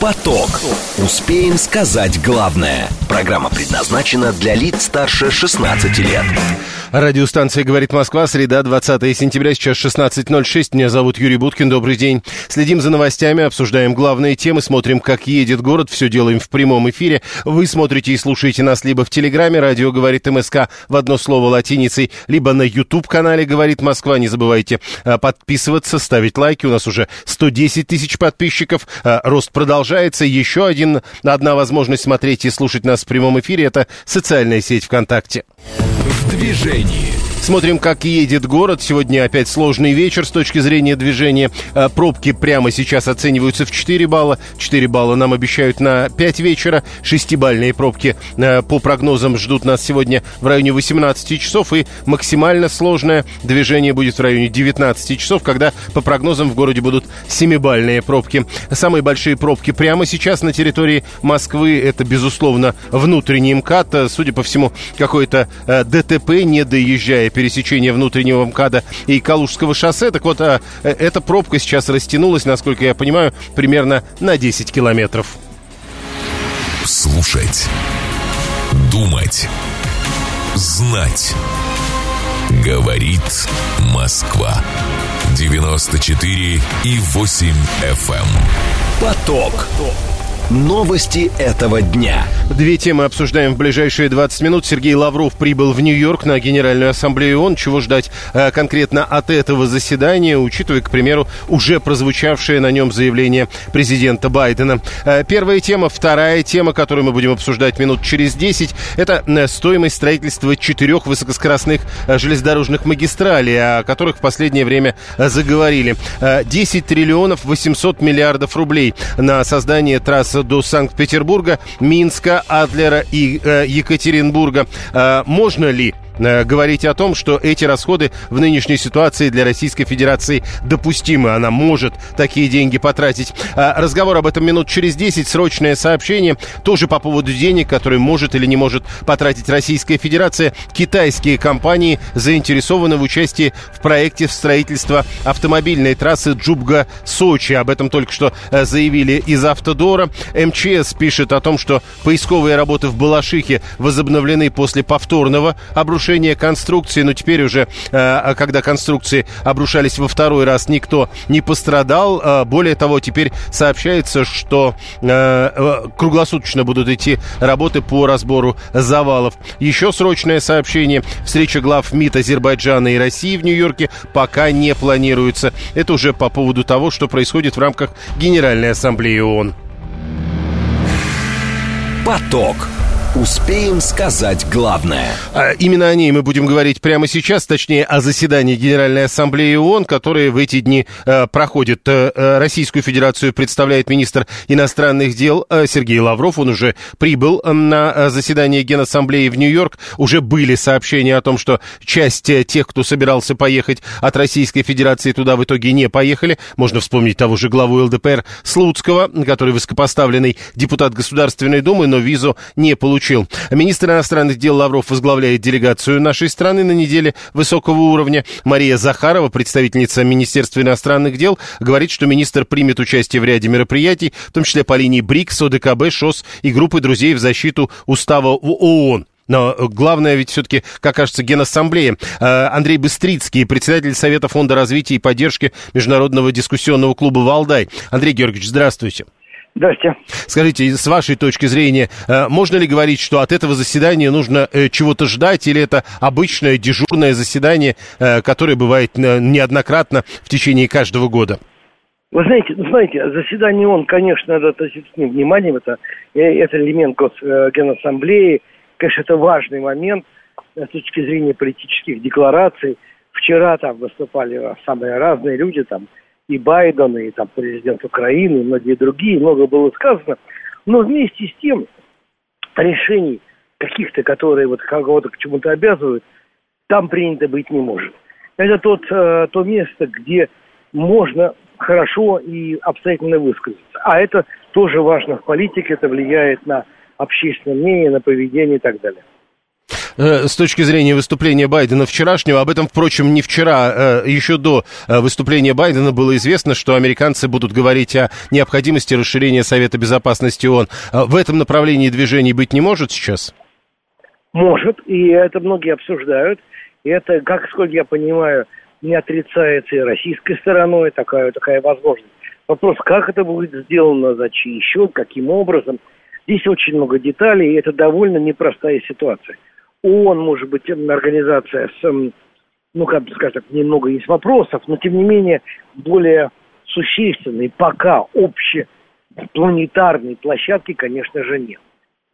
Поток. Успеем сказать главное. Программа предназначена для лиц старше 16 лет. Радиостанция «Говорит Москва», среда, 20 сентября, сейчас 16.06. Меня зовут Юрий Буткин, добрый день. Следим за новостями, обсуждаем главные темы, смотрим, как едет город, все делаем в прямом эфире. Вы смотрите и слушаете нас либо в Телеграме, радио «Говорит МСК» в одно слово латиницей, либо на YouTube-канале «Говорит Москва». Не забывайте а, подписываться, ставить лайки. У нас уже 110 тысяч подписчиков. А, рост продолжается. Еще один, одна возможность смотреть и слушать нас в прямом эфире – это социальная сеть ВКонтакте. В движении. Смотрим, как едет город. Сегодня опять сложный вечер с точки зрения движения. А, Пробки прямо сейчас оцениваются в 4 балла. 4 балла нам обещают на 5 вечера. Шестибальные пробки а, по прогнозам ждут нас сегодня в районе 18 часов. И максимально сложное движение будет в районе 19 часов, когда по прогнозам в городе будут 7-бальные пробки. Самые большие пробки прямо сейчас на территории Москвы. Это, безусловно, внутренний МКАД. Судя по всему, какой-то а, ДТП, не доезжая пересечения внутреннего МКАДа и Калужского шоссе. Так вот, а, э, эта пробка сейчас растянулась, насколько я понимаю, примерно на 10 километров. Слушать. Думать. Знать. Говорит Москва. 94 и 8 FM. эм. Поток. Новости этого дня. Две темы обсуждаем в ближайшие 20 минут. Сергей Лавров прибыл в Нью-Йорк на Генеральную Ассамблею ООН. Чего ждать э, конкретно от этого заседания, учитывая, к примеру, уже прозвучавшее на нем заявление президента Байдена. Э, первая тема. Вторая тема, которую мы будем обсуждать минут через 10, это э, стоимость строительства четырех высокоскоростных э, железнодорожных магистралей, о которых в последнее время э, заговорили. Э, 10 триллионов 800 миллиардов рублей на создание трассы до Санкт-Петербурга, Минска, Адлера и э, Екатеринбурга. Э, можно ли э, говорить о том, что эти расходы в нынешней ситуации для Российской Федерации допустимы. Она может такие деньги потратить. А, Разговор об этом минут через 10. Срочное сообщение тоже по поводу денег, которые может или не может потратить Российская Федерация. Китайские компании заинтересованы в участии в проекте строительства автомобильной трассы Джубга-Сочи. Об этом только что э, заявили из Автодора. МЧС пишет о том, что поисковые работы в Балашихе возобновлены после повторного обрушения конструкции, но теперь уже, э, когда конструкции обрушались во второй раз, никто не пострадал. Э, Более того, теперь сообщается, что э, круглосуточно будут идти работы по разбору завалов. Еще срочное сообщение. Встреча глав МИД Азербайджана и России в Нью-Йорке пока не планируется. Это уже по поводу того, что происходит в рамках Генеральной Ассамблеи ООН. Поток. Успеем сказать главное. А, Именно о ней мы будем говорить прямо сейчас, точнее о заседании Генеральной Ассамблеи ООН, которое в эти дни э, проходит. Э, э, Российскую Федерацию представляет министр иностранных дел э, Сергей Лавров. Он уже прибыл э, на э, заседание Генассамблеи в Нью-Йорк. Уже были сообщения о том, что часть тех, кто собирался поехать от Российской Федерации туда, в итоге не поехали. Можно вспомнить того же главу ЛДПР Слуцкого, который высокопоставленный депутат Государственной Думы, но визу не получил. Министр иностранных дел Лавров возглавляет делегацию нашей страны на неделе высокого уровня. Мария Захарова, представительница Министерства иностранных дел, говорит, что министр примет участие в ряде мероприятий, в том числе по линии БРИКС, ОДКБ, ШОС и группы друзей в защиту устава ООН. Но главное ведь все-таки, как кажется, Генассамблея. Э, Андрей Быстрицкий, председатель Совета фонда развития и поддержки Международного дискуссионного клуба «Валдай». Андрей Георгиевич, здравствуйте. Здравствуйте. Скажите, с вашей точки зрения, э, можно ли говорить, что от этого заседания нужно э, чего-то ждать, или это обычное дежурное заседание, э, которое бывает неоднократно в течение каждого года? Вы знаете, ну, знаете, заседание ООН, конечно, надо относиться с ним вниманием. Это, это элемент Гос, Генассамблеи. Конечно, это важный момент с точки зрения политических деклараций. Вчера там выступали самые разные люди, там и Байден, и там президент Украины, и многие другие, много было сказано. Но вместе с тем решений каких-то, которые вот кого-то к чему-то обязывают, там принято быть не может. Это тот, э, то место, где можно хорошо и обстоятельно высказаться. А это тоже важно в политике, это влияет на общественное мнение, на поведение и так далее. Э, с точки зрения выступления Байдена вчерашнего, об этом, впрочем, не вчера, э, еще до э, выступления Байдена было известно, что американцы будут говорить о необходимости расширения Совета Безопасности ООН. Э, в этом направлении движений быть не может сейчас? Может, и это многие обсуждают. И это, как, сколько я понимаю, не отрицается и российской стороной такая, такая возможность. Вопрос, как это будет сделано, за чьи счет, каким образом. Здесь очень много деталей, и это довольно непростая ситуация. ООН, может быть, организация с, ну, как бы сказать так, немного есть вопросов, но, тем не менее, более существенной пока общепланетарной площадки, конечно же, нет.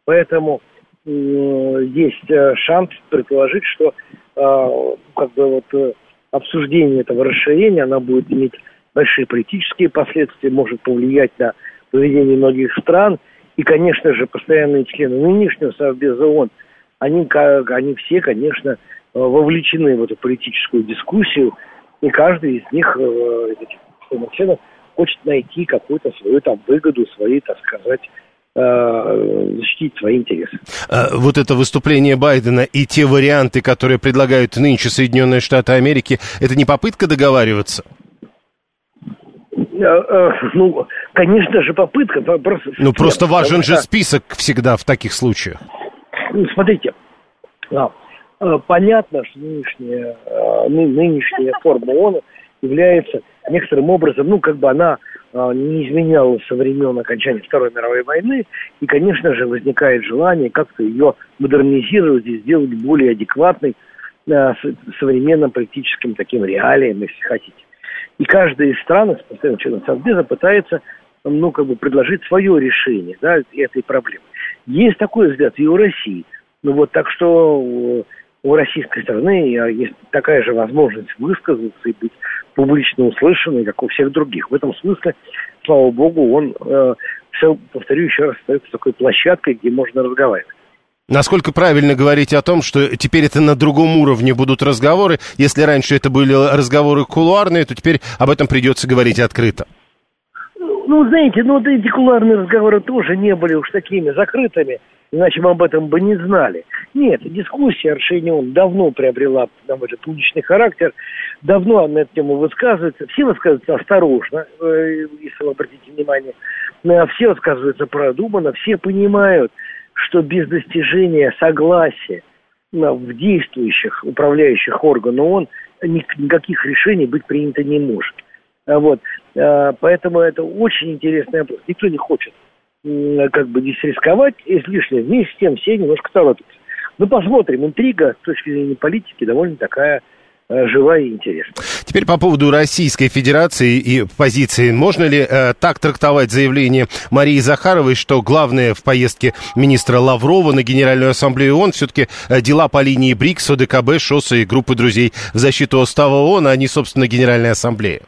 Поэтому э, есть шанс предположить, что э, как бы вот э, обсуждение этого расширения, оно будет иметь большие политические последствия, может повлиять на поведение многих стран. И, конечно же, постоянные члены нынешнего Совбеза ООН, они, они все, конечно, э, вовлечены в эту политическую дискуссию, и каждый из них, э, этих членов, хочет найти какую-то свою там выгоду, свои, так сказать, э, защитить свои интересы. Вот это выступление Байдена и те варианты, которые предлагают нынче Соединенные Штаты Америки, это не попытка договариваться? Ну, конечно же, попытка. Просто, ну, просто важен же список всегда в таких случаях. Ну, смотрите, а, э, понятно, что нынешняя, нынешняя форма ООН является некоторым образом, ну, как бы она не изменялась со времен окончания Второй мировой войны, и, конечно же, возникает желание как-то ее модернизировать и сделать более адекватной современным политическим таким реалиям, если хотите. И каждая из стран, постоянно членов Совбеза, пытается ну, как бы предложить свое решение да, этой проблемы. Есть такой взгляд и у России. Ну вот так что у российской стороны есть такая же возможность высказаться и быть публично услышанной, как у всех других. В этом смысле, слава богу, он, э, все, повторю еще раз, остается такой площадкой, где можно разговаривать. Насколько правильно говорить о том, что теперь это на другом уровне будут разговоры? Если раньше это были разговоры кулуарные, то теперь об этом придется говорить открыто. Ну, знаете, ну эти кулуарные разговоры тоже не были уж такими закрытыми, иначе мы об этом бы не знали. Нет, дискуссия Аршенион давно приобрела, на мой взгляд, публичный характер, давно на эту тему высказывается, все высказываются осторожно, э, если вы обратите внимание, э, все высказываются продуманно, все понимают, что без достижения согласия в действующих управляющих органах ООН никаких решений быть принято не может. Вот. А, поэтому это очень интересный вопрос. Никто не хочет как бы здесь рисковать излишне. Вместе с тем все немножко торопятся. Ну, посмотрим. Интрига с точки зрения политики довольно такая Э, живая и интересная. Теперь по поводу Российской Федерации и позиции. Можно ли э, так трактовать заявление Марии Захаровой, что главное в поездке министра Лаврова на Генеральную Ассамблею ООН все-таки э, дела по линии БРИКС, ОДКБ, ШОС и группы друзей в защиту устава ООН, а не, собственно, Генеральная Ассамблея?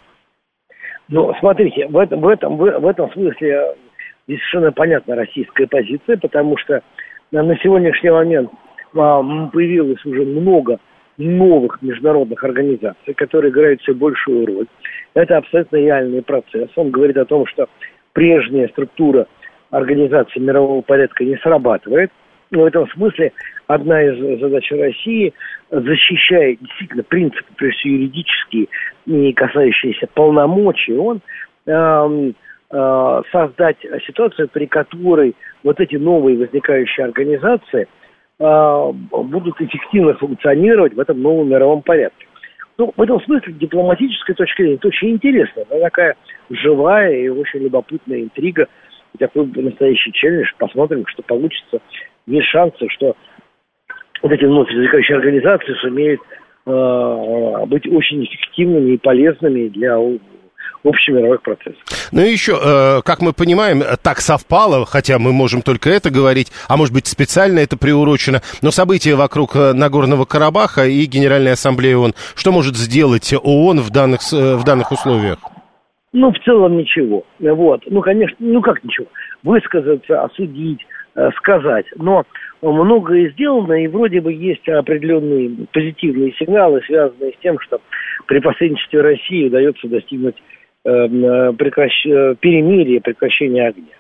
Ну, смотрите, в этом, в этом, в, этом смысле э, совершенно понятна российская позиция, потому что на сегодняшний момент а, появилось уже много новых международных организаций, которые играют все большую роль. Это абсолютно реальный процесс. Он говорит о том, что прежняя структура организации мирового порядка не срабатывает. Но в этом смысле одна из задач России, защищая действительно принципы, прежде всего юридические, не касающиеся полномочий, он э, э, создать ситуацию, при которой вот эти новые возникающие организации – а, будут эффективно функционировать в этом новом мировом порядке. Ну, в этом смысле, дипломатической точки зрения, это очень интересно. Она такая живая и очень любопытная интрига. Такой настоящий челлендж. Посмотрим, что получится. Есть шансы, что вот эти вновь возникающие организации сумеют э, быть очень эффективными и полезными для общемировых процессов. Ну и еще, э, как мы понимаем, так совпало, хотя мы можем только это говорить, а может быть специально это приурочено, но события вокруг э, Нагорного Карабаха и Генеральной Ассамблеи ООН, что может сделать ООН в данных, э, в данных условиях? Ну, в целом ничего. Вот. Ну, конечно, ну как ничего. Высказаться, осудить, сказать. Но многое сделано, и вроде бы есть определенные позитивные сигналы, связанные с тем, что при посредничестве России удается достигнуть Эм, э, прекращ... Э, перемирия, прекращения огня.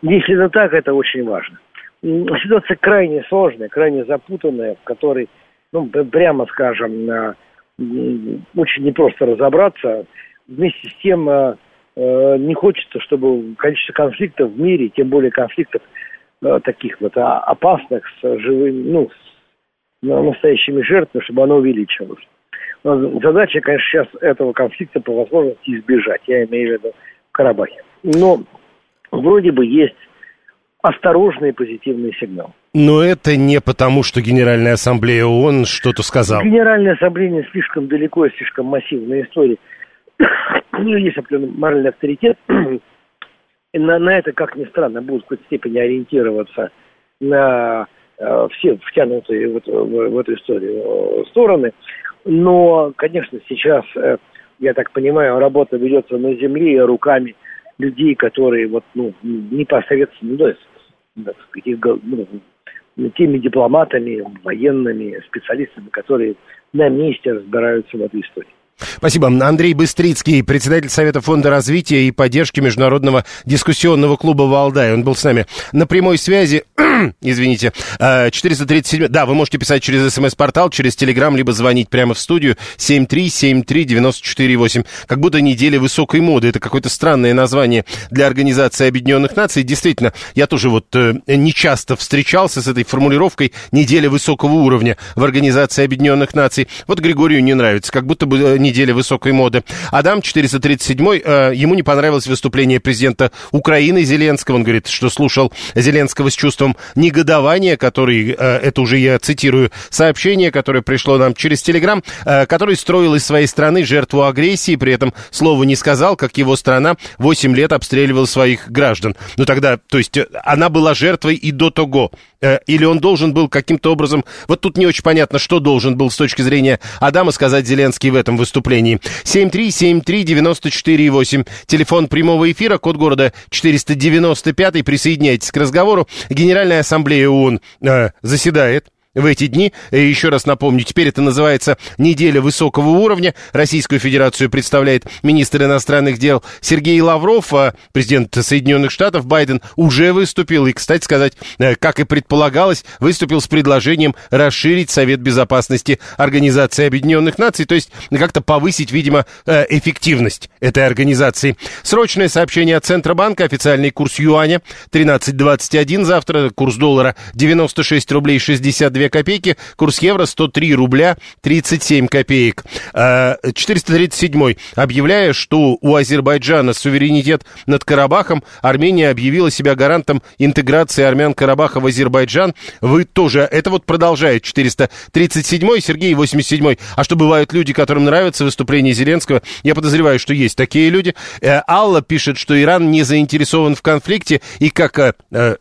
Если это так, это очень важно. ситуация крайне сложная, крайне запутанная, в которой, ну, прямо скажем, очень непросто разобраться. Вместе с тем не хочется, чтобы количество конфликтов в мире, тем более конфликтов таких вот а, опасных с живыми, ну, с настоящими жертвами, чтобы оно увеличилось. Задача, конечно, сейчас этого конфликта по возможности избежать, я имею в виду в Карабахе. Но вроде бы есть осторожный позитивный сигнал. Но это не потому, что Генеральная Ассамблея ООН что-то сказала. Генеральная Ассамблея не слишком далеко и слишком массивная история. У нее есть определенный моральный авторитет. На, на это, как ни странно, будут в какой-то степени ориентироваться на э, все втянутые в, в, в эту историю э, стороны. Но, конечно, сейчас, э, я так понимаю, работа ведется на земле руками людей, которые вот, ну, непосредственно, ну, так сказать, ну, теми дипломатами, военными специалистами, которые на месте разбираются в этой истории. Спасибо. Андрей Быстрицкий, председатель Совета фонда развития и поддержки Международного дискуссионного клуба «Валдай». Он был с нами на прямой связи. Извините. 437... Э, да, вы можете писать через смс-портал, через телеграм, либо звонить прямо в студию 7373948. Как будто неделя высокой моды. Это какое-то странное название для Организации Объединенных Наций. Действительно, я тоже вот э, не часто встречался с этой формулировкой «неделя высокого уровня» в Организации Объединенных Наций. Вот Григорию не нравится. Как будто бы э, неделя высокой моды. Адам 437 э, ему не понравилось выступление президента Украины Зеленского. Он говорит, что слушал Зеленского с чувством негодования, который, э, это уже я цитирую, сообщение, которое пришло нам через Телеграм, э, который строил из своей страны жертву агрессии, при этом слова не сказал, как его страна 8 лет обстреливала своих граждан. Ну тогда, то есть она была жертвой и до того. Э, или он должен был каким-то образом... Вот тут не очень понятно, что должен был с точки зрения Адама сказать Зеленский в этом выступлении. 7373948, телефон прямого эфира, код города 495, присоединяйтесь к разговору. Генеральная ассамблея ООН э, заседает в эти дни. Еще раз напомню, теперь это называется «Неделя высокого уровня». Российскую Федерацию представляет министр иностранных дел Сергей Лавров. А президент Соединенных Штатов Байден уже выступил. И, кстати сказать, э, как и предполагалось, выступил с предложением расширить Совет Безопасности Организации Объединенных Наций, то есть как-то повысить, видимо, э, эффективность этой организации. Срочное сообщение от Центробанка. Официальный курс юаня 13.21 завтра. Курс доллара 96 рублей 62 2 копейки, курс евро 103 рубля 37 копеек. 437 а, объявляя, что у Азербайджана суверенитет над Карабахом, Армения объявила себя гарантом интеграции армян Карабаха в Азербайджан. Вы тоже, это вот продолжает 437 Сергей 87 А что бывают люди, которым нравится выступление Зеленского? Я подозреваю, что есть такие люди. Э, Алла пишет, что Иран не заинтересован в конфликте и как э, э,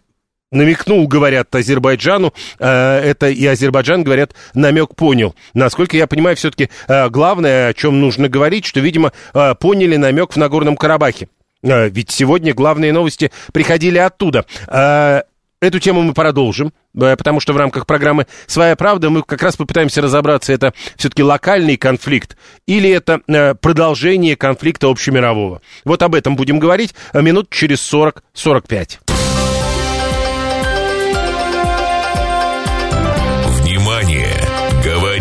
намекнул, говорят, Азербайджану, э, это и Азербайджан, говорят, намек понял. Насколько я понимаю, все-таки э, главное, о чем нужно говорить, что, видимо, э, поняли намек в Нагорном Карабахе. Ведь сегодня главные новости приходили оттуда. Эту тему мы продолжим, потому что в рамках программы «Своя правда» мы как раз попытаемся разобраться, это все-таки локальный конфликт или это продолжение конфликта общемирового. Вот об этом будем говорить минут через 40-45.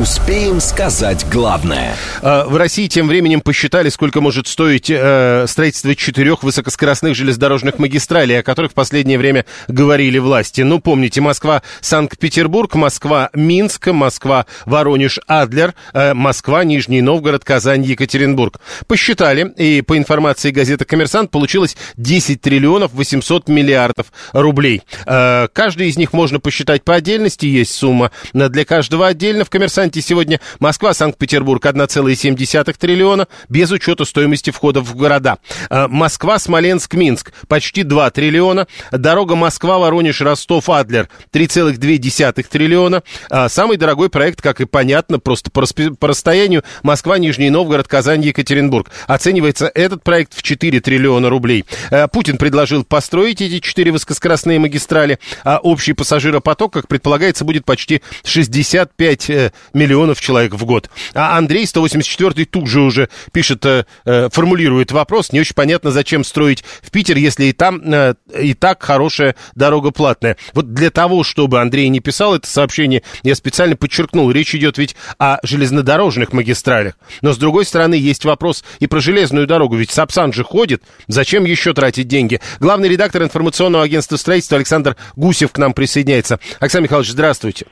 Успеем сказать главное. А, в России тем временем посчитали, сколько может стоить э, строительство четырех высокоскоростных железнодорожных магистралей, о которых в последнее время говорили власти. Ну, помните, Москва-Санкт-Петербург, Москва-Минск, Москва-Воронеж-Адлер, э, Москва-Нижний Новгород, Казань-Екатеринбург. Посчитали, и по информации газеты «Коммерсант» получилось 10 триллионов 800 миллиардов рублей. Э, каждый из них можно посчитать по отдельности, есть сумма для каждого отдельно. В «Коммерсанте» Коммерсанте сегодня Москва, Санкт-Петербург 1,7 триллиона, без учета стоимости входов в города. А, Москва, Смоленск, Минск почти 2 триллиона. Дорога Москва, Воронеж, Ростов, Адлер 3,2 триллиона. А, самый дорогой проект, как и понятно, просто по, по расстоянию Москва, Нижний Новгород, Казань, Екатеринбург. Оценивается этот проект в 4 триллиона рублей. А, Путин предложил построить эти четыре высокоскоростные магистрали, а общий пассажиропоток, как предполагается, будет почти 65 миллионов человек в год. А Андрей, 184-й, тут же уже пишет, э, э, формулирует вопрос. Не очень понятно, зачем строить в Питер, если и там э, и так хорошая дорога платная. Вот для того, чтобы Андрей не писал это сообщение, я специально подчеркнул, речь идет ведь о железнодорожных магистралях. Но, с другой стороны, есть вопрос и про железную дорогу. Ведь Сапсан же ходит. Зачем еще тратить деньги? Главный редактор информационного агентства строительства Александр Гусев к нам присоединяется. Александр Михайлович, здравствуйте.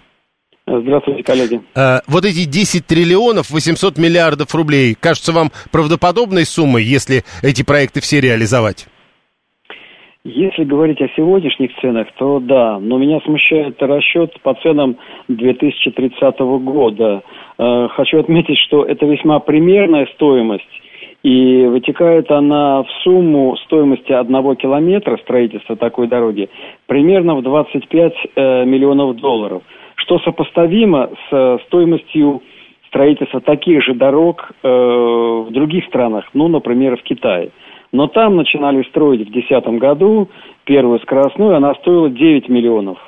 Здравствуйте, коллеги. А, вот эти 10 триллионов 800 миллиардов рублей, кажется вам правдоподобной суммой, если эти проекты все реализовать? Если говорить о сегодняшних ценах, то да, но меня смущает расчет по ценам 2030 года. Э, хочу отметить, что это весьма примерная стоимость, и вытекает она в сумму стоимости одного километра строительства такой дороги примерно в 25 э, миллионов долларов, что сопоставимо с стоимостью строительства таких же дорог э, в других странах, ну, например, в Китае. Но там начинали строить в 2010 году первую скоростную, она стоила 9 миллионов.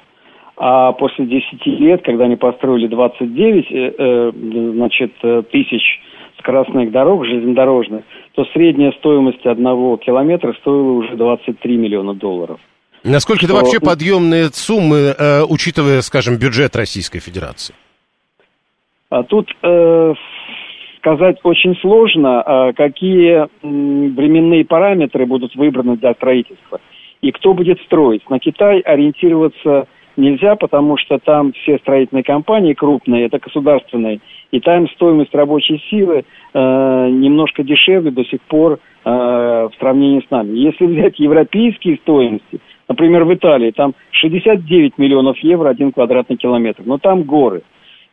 А после 10 лет, когда они построили 29 э, э, значит, э, тысяч скоростных дорог железнодорожных, то средняя стоимость одного километра стоила уже 23 миллиона долларов. Насколько это вообще подъемные суммы, э, учитывая, скажем, бюджет Российской Федерации? А тут э, сказать очень сложно, э, какие временные параметры будут выбраны для строительства и кто будет строить. На Китай ориентироваться нельзя, потому что там все строительные компании крупные, это государственные, и там стоимость рабочей силы э, немножко дешевле до сих пор э, в сравнении с нами. Если взять европейские стоимости, например, в Италии, там 69 миллионов евро один квадратный километр, но там горы.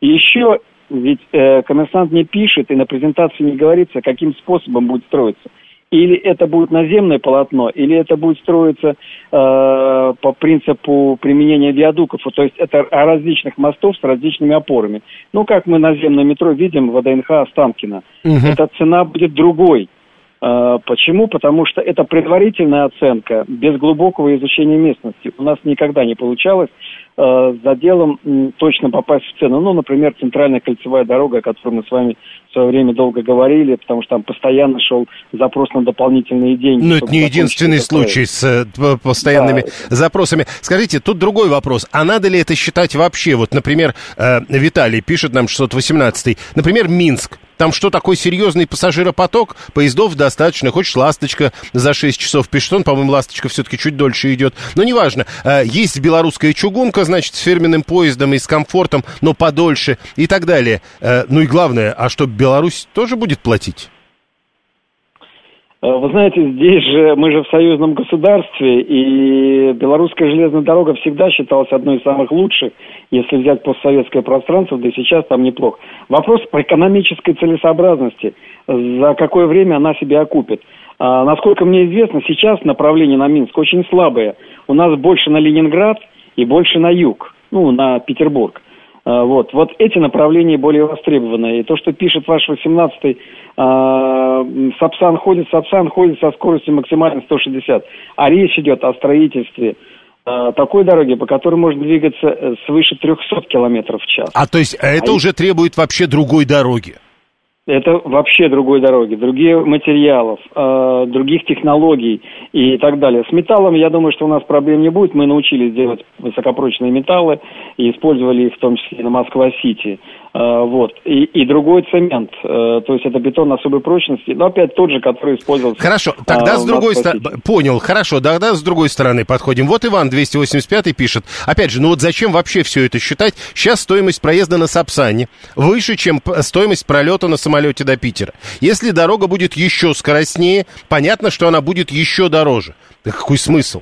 И еще, ведь э, коммерсант не пишет и на презентации не говорится, каким способом будет строиться – или это будет наземное полотно, или это будет строиться э, по принципу применения виадуков, то есть это различных мостов с различными опорами. Ну, как мы наземное метро видим в ВДНХ Останкино. Угу. Эта цена будет другой. Э, почему? Потому что это предварительная оценка без глубокого изучения местности. У нас никогда не получалось э, за делом точно попасть в цену. Ну, например, центральная кольцевая дорога, о которой мы с вами в свое время долго говорили, потому что там постоянно шел запрос на дополнительные деньги. Ну, это не единственный случай с э, постоянными да. запросами. Скажите, тут другой вопрос. А надо ли это считать вообще? Вот, например, Виталий пишет нам 618 Например, Минск. Там что, такой серьезный пассажиропоток? Поездов достаточно. Хочешь, «Ласточка» за 6 часов пишет. Он, по-моему, «Ласточка» все-таки чуть дольше идет. Но неважно. Э, есть белорусская чугунка, значит, с фирменным поездом и с комфортом, но подольше и так далее. Э, ну и главное, а что, Беларусь тоже будет платить? Э, вы знаете, здесь же мы же в союзном государстве, и белорусская железная дорога всегда считалась одной из самых лучших, если взять постсоветское пространство, да и сейчас там неплохо. Вопрос по экономической целесообразности, за какое время она себя окупит. А, насколько мне известно, сейчас направление на Минск очень слабое. У нас больше на Ленинград и больше на юг, ну, на Петербург. А, вот. вот эти направления более востребованы. И то, что пишет ваш 18-й, а, Сапсан ходит, Сапсан ходит со скоростью максимально 160. А речь идет о строительстве а, такой дороги, по которой можно двигаться э, свыше 300 километров в час. А то есть это а уже требует вообще другой дороги? Это вообще другой дороги, другие материалов, э, других технологий и так далее. С металлом, я думаю, что у нас проблем не будет. Мы научились делать высокопрочные металлы и использовали их в том числе на Москва-Сити. Э, вот. И, и другой цемент. Э, то есть это бетон особой прочности, но опять тот же, который использовался. Хорошо, тогда а, с другой стороны... Понял, хорошо, тогда с другой стороны подходим. Вот Иван 285 пишет. Опять же, ну вот зачем вообще все это считать? Сейчас стоимость проезда на Сапсане выше, чем стоимость пролета на самолете до Питера. Если дорога будет еще скоростнее, понятно, что она будет еще дороже. какой смысл?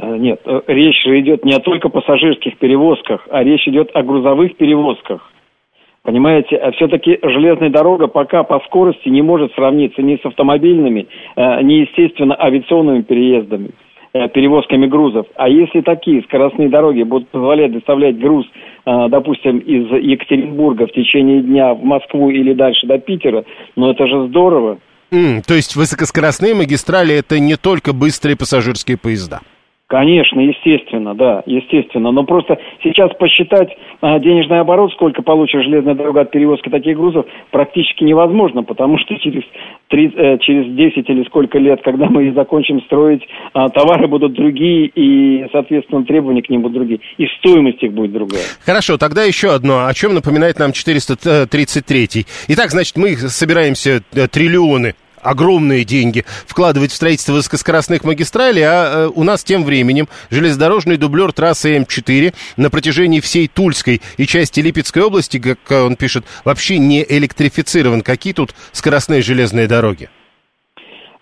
Э, нет, э, речь же идет не о только пассажирских перевозках, а речь идет о грузовых перевозках. Понимаете, а все-таки железная дорога пока по скорости не может сравниться ни с автомобильными, э, ни, естественно, авиационными переездами, перевозками грузов. А если такие скоростные дороги будут позволять доставлять груз, допустим, из Екатеринбурга в течение дня в Москву или дальше до Питера, ну это же здорово. Mm, то есть высокоскоростные магистрали это не только быстрые пассажирские поезда? Конечно, естественно, да, естественно. Но просто сейчас посчитать а, денежный оборот, сколько получит железная дорога от перевозки таких грузов, практически невозможно, потому что через, 3, э, через 10 или сколько лет, когда мы закончим строить, а, товары будут другие, и, соответственно, требования к ним будут другие, и стоимость их будет другая. Хорошо, тогда еще одно, о чем напоминает нам 433. Итак, значит, мы собираемся э, триллионы огромные деньги вкладывать в строительство высокоскоростных магистралей, а э, у нас тем временем железнодорожный дублер трассы М4 на протяжении всей Тульской и части Липецкой области, как он пишет, вообще не электрифицирован. Какие тут скоростные железные дороги?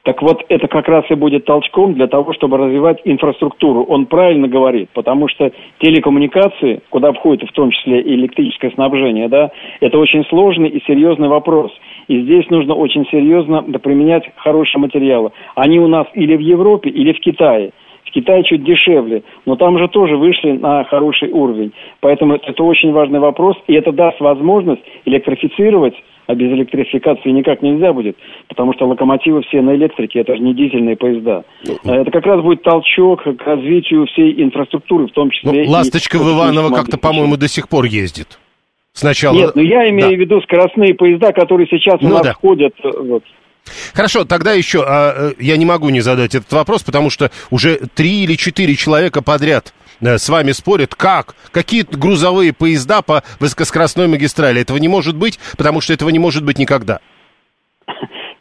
Так вот, это как раз и будет толчком для того, чтобы развивать инфраструктуру. Он правильно говорит, потому что телекоммуникации, куда входит в том числе и электрическое снабжение, да, это очень сложный и серьезный вопрос. И здесь нужно очень серьезно применять хорошие материалы. Они у нас или в Европе, или в Китае. В Китае чуть дешевле, но там же тоже вышли на хороший уровень. Поэтому это очень важный вопрос, и это даст возможность электрифицировать а без электрификации никак нельзя будет, потому что локомотивы все на электрике, это же не дизельные поезда. Ну, это как раз будет толчок к развитию всей инфраструктуры, в том числе... Ну, «Ласточка» в Иваново как-то, по-моему, до сих пор ездит. Сначала... Нет, ну я имею да. в виду скоростные поезда, которые сейчас ну, у нас да. ходят... Э, вот. Хорошо, тогда еще, а, э, я не могу не задать этот вопрос, потому что уже три или четыре человека подряд э, с вами спорят, как, какие грузовые поезда по высокоскоростной магистрали. Этого не может быть, потому что этого не может быть никогда.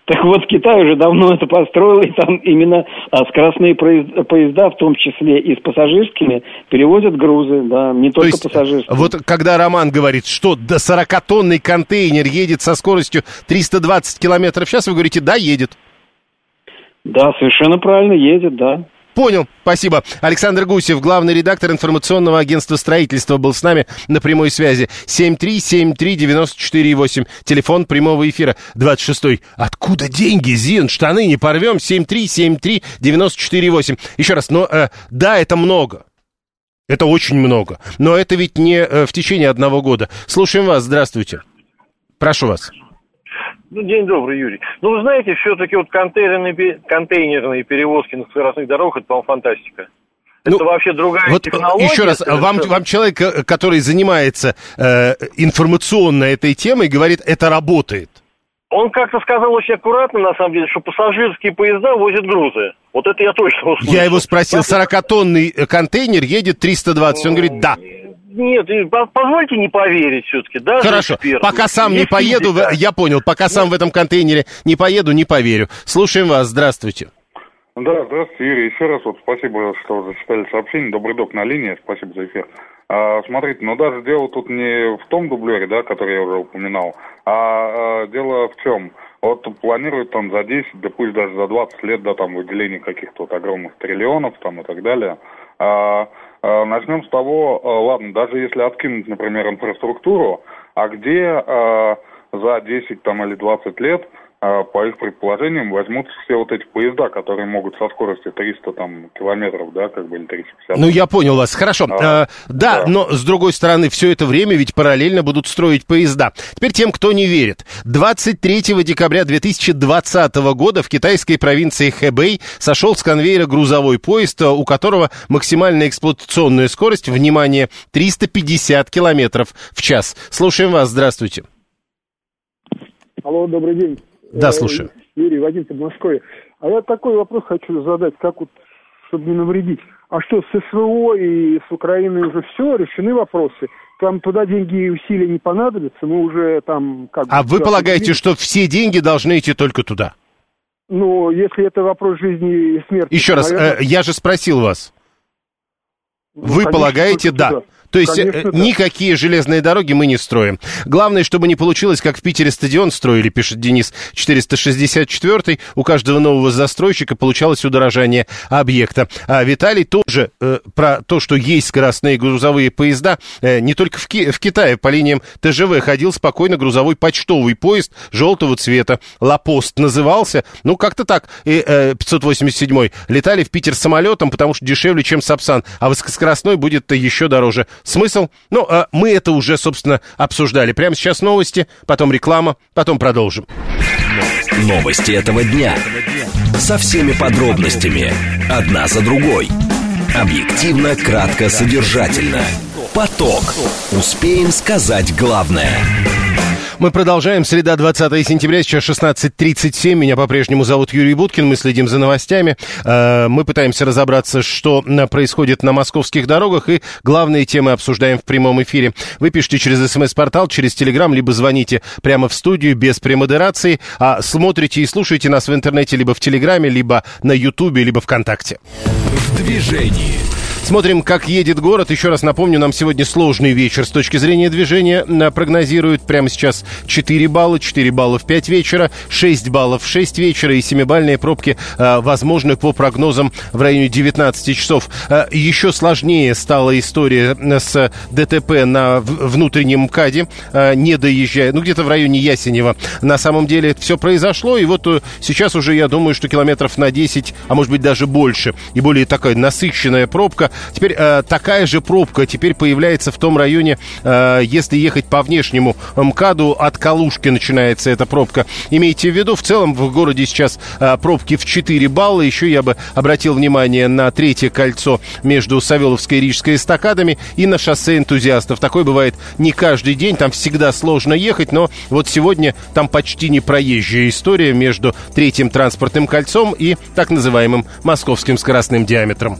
Так вот, Китай уже давно это построил, и там именно а, скоростные поезда, в том числе и с пассажирскими, перевозят грузы, да, не только То есть, пассажирские. Вот когда Роман говорит, что до 40-тонный контейнер едет со скоростью 320 километров в час, вы говорите, да, едет. Да, совершенно правильно, едет, да. Понял, спасибо. Александр Гусев, главный редактор информационного агентства строительства, был с нами на прямой связи. 7373948, телефон прямого эфира 26. Откуда деньги, Зин? Штаны не порвем. 7373948. Еще раз, но э, да, это много. Это очень много. Но это ведь не э, в течение одного года. Слушаем вас, здравствуйте. Прошу вас. Ну, день добрый, Юрий. Ну, вы знаете, все-таки вот контейнерные, контейнерные перевозки на скоростных дорогах, это, по-моему, фантастика. Это ну, вообще другая вот технология. Еще раз, вам, вам человек, э, который занимается э, информационно этой темой, говорит, это работает. Он как-то сказал очень аккуратно, на самом деле, что пассажирские поезда возят грузы. Вот это я точно услышал. Я его спросил, 40-тонный э, контейнер едет 320. Он говорит, да. Нет, позвольте не поверить все-таки, да? Хорошо, эксперту. пока сам не поеду, в, я понял, пока сам в этом контейнере не поеду, не поверю. Слушаем вас, здравствуйте. Да, здравствуйте, Юрий. Еще раз вот спасибо, что зачитали сообщение. Добрый док на линии, спасибо за эфир. А, смотрите, но даже дело тут не в том дублере, да, который я уже упоминал, а, а дело в чем? Вот планируют там за 10, да пусть даже за 20 лет, да, там выделение каких-то вот огромных триллионов там и так далее. А, начнем с того, а, ладно, даже если откинуть, например, инфраструктуру, а где а, за 10 там, или 20 лет а, по их предположениям, возьмутся все вот эти поезда, которые могут со скоростью 300 там, километров, да, как бы, или 350. Ну, я понял вас, хорошо. А, а, да, да, но, с другой стороны, все это время ведь параллельно будут строить поезда. Теперь тем, кто не верит. 23 декабря 2020 года в китайской провинции Хэбэй сошел с конвейера грузовой поезд, у которого максимальная эксплуатационная скорость, внимание, 350 километров в час. Слушаем вас, здравствуйте. Алло, добрый день. Да, слушаю. Юрий, Вадим Подмосковье. А я такой вопрос хочу задать, как вот, чтобы не навредить. А что, с СВО и с Украиной уже все, решены вопросы? Там туда деньги и усилия не понадобятся, мы уже там как А вы полагаете, что все деньги должны идти только туда? Ну, если это вопрос жизни и смерти... Еще раз, наверное... э, я же спросил вас. Ну, вы конечно, полагаете, да. Туда. То есть э, Конечно, никакие да. железные дороги мы не строим. Главное, чтобы не получилось, как в Питере стадион строили, пишет Денис 464 У каждого нового застройщика получалось удорожание объекта. А Виталий тоже э, про то, что есть скоростные грузовые поезда, э, не только в, Ки- в Китае по линиям ТЖВ ходил спокойно грузовой почтовый поезд желтого цвета. Лапост назывался. Ну, как-то так. И э, 587 летали в Питер самолетом, потому что дешевле, чем Сапсан. А высокоскоростной будет еще дороже. Смысл? Ну, а мы это уже, собственно, обсуждали. Прямо сейчас новости, потом реклама, потом продолжим. Новости этого дня. Со всеми подробностями. Одна за другой. Объективно, кратко, содержательно. Поток. Успеем сказать главное. Мы продолжаем. Среда, 20 сентября, сейчас 16.37. Меня по-прежнему зовут Юрий Буткин. Мы следим за новостями. Э, мы пытаемся разобраться, что происходит на московских дорогах. И главные темы обсуждаем в прямом эфире. Вы пишите через смс-портал, через телеграм, либо звоните прямо в студию без премодерации. А смотрите и слушаете нас в интернете либо в телеграме, либо на ютубе, либо ВКонтакте. В движении. Смотрим, как едет город. Еще раз напомню, нам сегодня сложный вечер с точки зрения движения. Прогнозируют прямо сейчас 4 балла, 4 балла в 5 вечера, 6 баллов в 6 вечера и 7-бальные пробки э, возможны по прогнозам в районе 19 часов. Э, еще сложнее стала история с ДТП на внутреннем МКАДе, э, не доезжая, ну где-то в районе Ясенева. На самом деле все произошло, и вот э, сейчас уже я думаю, что километров на 10, а может быть даже больше, и более такая насыщенная пробка Теперь э, такая же пробка теперь появляется в том районе, э, если ехать по внешнему МКАДу, от Калушки начинается эта пробка. Имейте в виду, в целом в городе сейчас э, пробки в 4 балла. Еще я бы обратил внимание на третье кольцо между Савеловской и Рижской эстакадами и на шоссе энтузиастов. Такое бывает не каждый день, там всегда сложно ехать, но вот сегодня там почти не проезжая история между третьим транспортным кольцом и так называемым московским скоростным диаметром.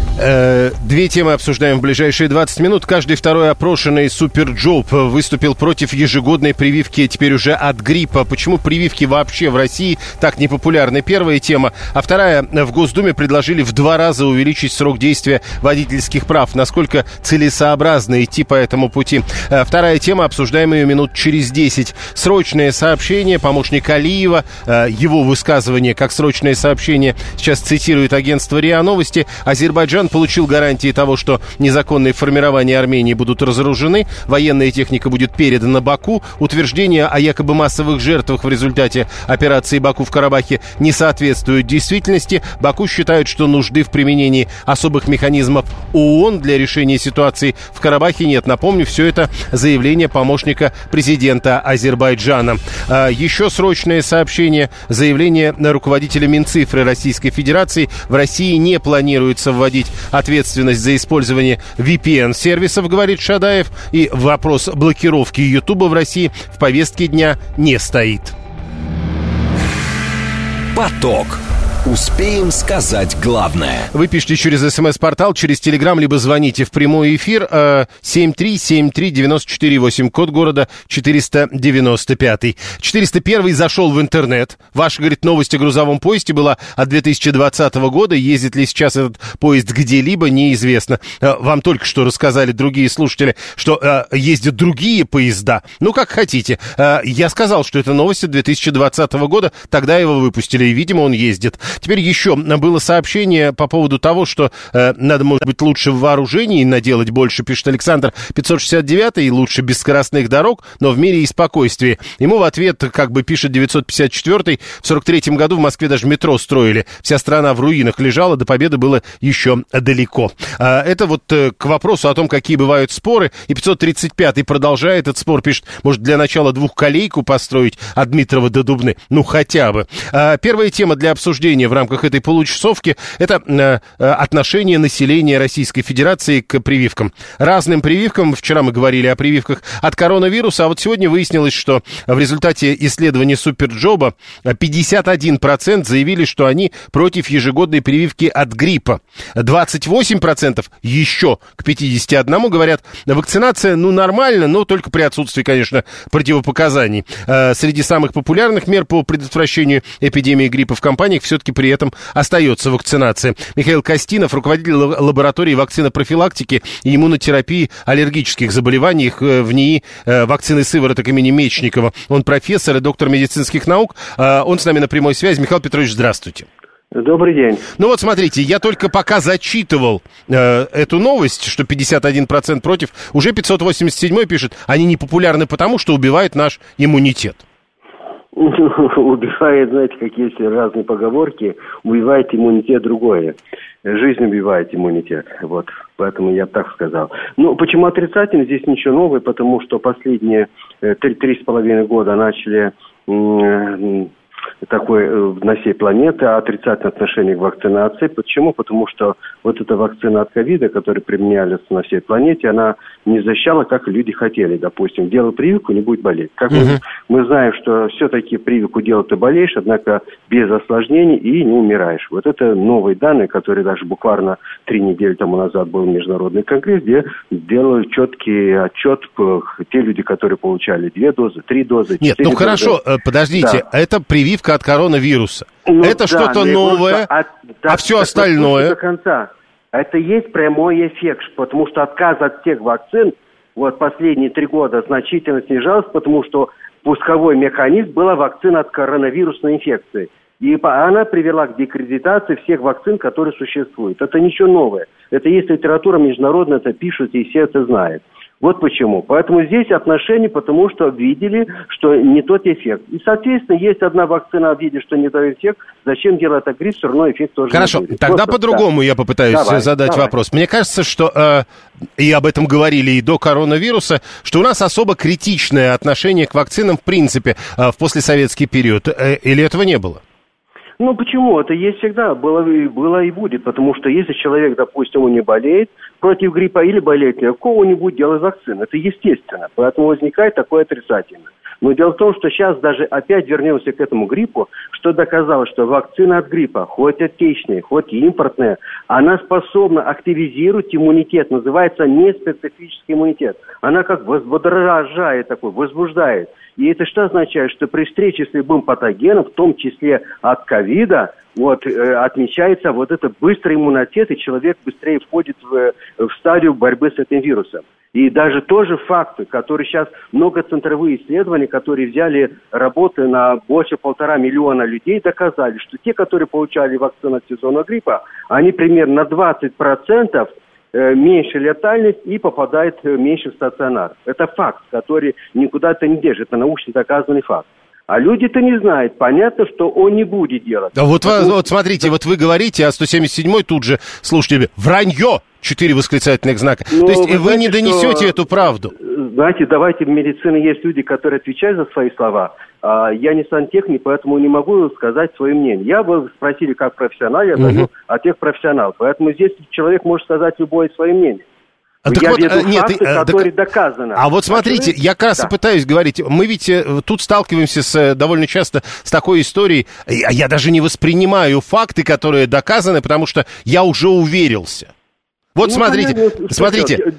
Э, две темы обсуждаем в ближайшие 20 минут. Каждый второй опрошенный SuperJob выступил против ежегодной прививки теперь уже от гриппа. Почему прививки вообще в России так непопулярны? Первая тема. А вторая. В Госдуме предложили в два раза увеличить срок действия водительских прав. Насколько целесообразно идти по этому пути? Э, вторая тема. Обсуждаем ее минут через 10. Срочное сообщение. Помощник Алиева. Э, его высказывание как срочное сообщение сейчас цитирует агентство РИА Новости. Азербайджан Азербайджан получил гарантии того, что незаконные формирования Армении будут разоружены, военная техника будет передана Баку, утверждения о якобы массовых жертвах в результате операции Баку в Карабахе не соответствуют действительности. Баку считают, что нужды в применении особых механизмов ООН для решения ситуации в Карабахе нет. Напомню, все это заявление помощника президента Азербайджана. А, еще срочное сообщение. Заявление руководителя Минцифры Российской Федерации. В России не планируется вводить ответственность за использование VPN-сервисов, говорит Шадаев, и вопрос блокировки Ютуба в России в повестке дня не стоит. Поток. Успеем сказать главное. Вы пишите через смс-портал, через телеграм, либо звоните в прямой эфир э, 7373948, код города 495. 401 зашел в интернет. Ваша, говорит, новость о грузовом поезде была от 2020 года. Ездит ли сейчас этот поезд где-либо, неизвестно. Э, вам только что рассказали другие слушатели, что э, ездят другие поезда. Ну, как хотите. Э, я сказал, что это новость от 2020 года. Тогда его выпустили, и, видимо, он ездит. Теперь еще было сообщение по поводу того, что э, надо, может быть, лучше в вооружении наделать больше, пишет Александр 569 и лучше без скоростных дорог, но в мире и спокойствии. Ему в ответ, как бы пишет 954 в 43 году в Москве даже метро строили. Вся страна в руинах лежала, до победы было еще далеко. А, это вот э, к вопросу о том, какие бывают споры. И 535 продолжает этот спор, пишет, может, для начала двухколейку построить от Дмитрова до Дубны? Ну, хотя бы. А, первая тема для обсуждения обсуждение в рамках этой получасовки – это э, э, отношение населения Российской Федерации к прививкам. Разным прививкам, вчера мы говорили о прививках от коронавируса, а вот сегодня выяснилось, что в результате исследования Суперджоба 51% заявили, что они против ежегодной прививки от гриппа. 28% еще к 51 говорят, вакцинация, ну, нормально, но только при отсутствии, конечно, противопоказаний. Э, среди самых популярных мер по предотвращению эпидемии гриппа в компаниях все-таки все-таки при этом остается вакцинация. Михаил Костинов, руководитель лаборатории вакцинопрофилактики и иммунотерапии аллергических заболеваний э, в НИИ э, вакцины сывороток имени Мечникова. Он профессор и доктор медицинских наук. Э, он с нами на прямой связи. Михаил Петрович, здравствуйте. Добрый день. Ну вот смотрите, я только пока зачитывал э, эту новость, что 51% против, уже 587 пишет, они не популярны потому, что убивают наш иммунитет. убивает, знаете, какие есть разные поговорки, убивает иммунитет другое. Жизнь убивает иммунитет. Вот, поэтому я так сказал. Ну, почему отрицательно? Здесь ничего нового, потому что последние э, три, три с половиной года начали такой э, на всей планеты отрицательное отношение к вакцинации. Почему? Потому что вот эта вакцина от ковида, которая применялась на всей планете, она не защищала, как люди хотели. Допустим, делай прививку, не будет болеть. Как угу. мы, мы знаем, что все-таки прививку делать ты болеешь, однако без осложнений и не умираешь. Вот это новые данные, которые даже буквально три недели тому назад был международный конгресс, где делали четкий отчет те люди, которые получали две дозы, три дозы. Нет, ну дозы. хорошо, э, подождите, да. это прививка от коронавируса. Ну, это да, что-то новое, от, а все остальное... До конца. Это есть прямой эффект, потому что отказ от всех вакцин вот последние три года значительно снижался, потому что пусковой механизм была вакцина от коронавирусной инфекции. И она привела к декредитации всех вакцин, которые существуют. Это ничего новое. Это есть литература международная, это пишут, и все это знают. Вот почему. Поэтому здесь отношения, потому что видели, что не тот эффект. И, соответственно, есть одна вакцина, видит, что не тот эффект. Зачем делать так грипп, все равно эффект тоже Хорошо, не будет. тогда по-другому да. я попытаюсь давай, задать давай. вопрос. Мне кажется, что, э, и об этом говорили и до коронавируса, что у нас особо критичное отношение к вакцинам в принципе э, в послесоветский период. Э, или этого не было? Ну почему? Это есть всегда, было, было и будет. Потому что если человек, допустим, он не болеет против гриппа или болеет какого-нибудь, делает вакцину. Это естественно. Поэтому возникает такое отрицательное. Но дело в том, что сейчас даже опять вернемся к этому гриппу, что доказало, что вакцина от гриппа, хоть отечественная, хоть импортная, она способна активизировать иммунитет, называется неспецифический иммунитет. Она как возбудоражает такой, возбуждает. И это что означает? Что при встрече с любым патогеном, в том числе от ковида, вот, э, отмечается вот этот быстрый иммунитет, и человек быстрее входит в, в стадию борьбы с этим вирусом. И даже тоже факты, которые сейчас много центровые исследований, которые взяли работы на больше полтора миллиона людей, доказали, что те, которые получали вакцину от сезонного гриппа, они примерно на 20% Э, меньше летальность и попадает э, меньше в стационар. Это факт, который никуда-то не держит. Это научно доказанный факт. А люди-то не знают. Понятно, что он не будет делать. Да вот, Потому... вот смотрите, вот вы говорите, а 177-й тут же, слушайте, вранье! Четыре восклицательных знака. Но То есть вы, вы знаете, не донесете что, эту правду. Знаете, давайте в медицине есть люди, которые отвечают за свои слова. А, я не сантехник, поэтому не могу сказать свое мнение. Я бы спросили как профессионал, я даю угу. от тех профессионал. Поэтому здесь человек может сказать любое свое мнение. А так я вот, веду нет, факты, э, которые так, доказаны. А вот смотрите, а я как раз да. и пытаюсь говорить, мы ведь э, тут сталкиваемся с, э, довольно часто с такой историей, я даже не воспринимаю факты, которые доказаны, потому что я уже уверился. Вот ну, смотрите, понятно, смотрите.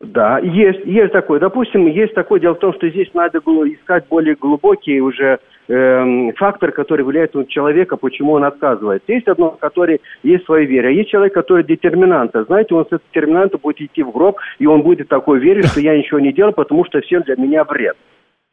Да, есть, есть такое. Допустим, есть такое. Дело в том, что здесь надо было искать более глубокие уже э, фактор, который влияет на человека, почему он отказывается. Есть одно, который есть своя вера. Есть человек, который детерминант. Знаете, он с этого детерминанта будет идти в гроб, и он будет такой верить, что я ничего не делал, потому что всем для меня вред.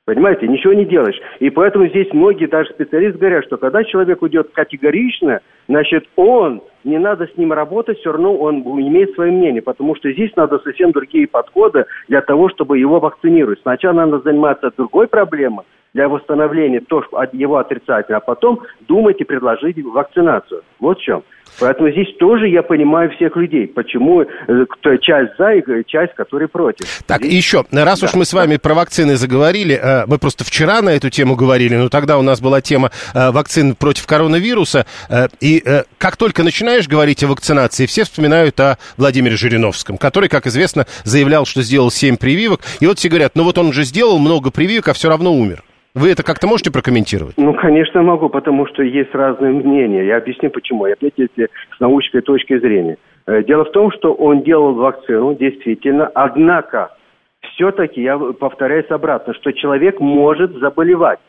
Понимаете, ничего не делаешь. И поэтому здесь многие даже специалисты говорят, что когда человек уйдет категорично, значит, он, не надо с ним работать, все равно он имеет свое мнение, потому что здесь надо совсем другие подходы для того, чтобы его вакцинировать. Сначала надо заниматься другой проблемой, для восстановления то, его отрицательно, а потом думать и предложить вакцинацию. Вот в чем. Поэтому здесь тоже я понимаю всех людей, почему э, кто, часть за и часть, которые против. Так, здесь... еще, раз да, уж мы с вами про вакцины заговорили, э, мы просто вчера на эту тему говорили, но тогда у нас была тема э, вакцин против коронавируса, и как только начинаешь говорить о вакцинации, все вспоминают о Владимире Жириновском, который, как известно, заявлял, что сделал 7 прививок, и вот все говорят, ну вот он же сделал много прививок, а все равно умер. Вы это как-то можете прокомментировать? Ну, конечно, могу, потому что есть разные мнения. Я объясню, почему. Я если с научной точки зрения. Э, дело в том, что он делал вакцину, действительно, однако все-таки, я повторяюсь обратно, что человек может заболевать.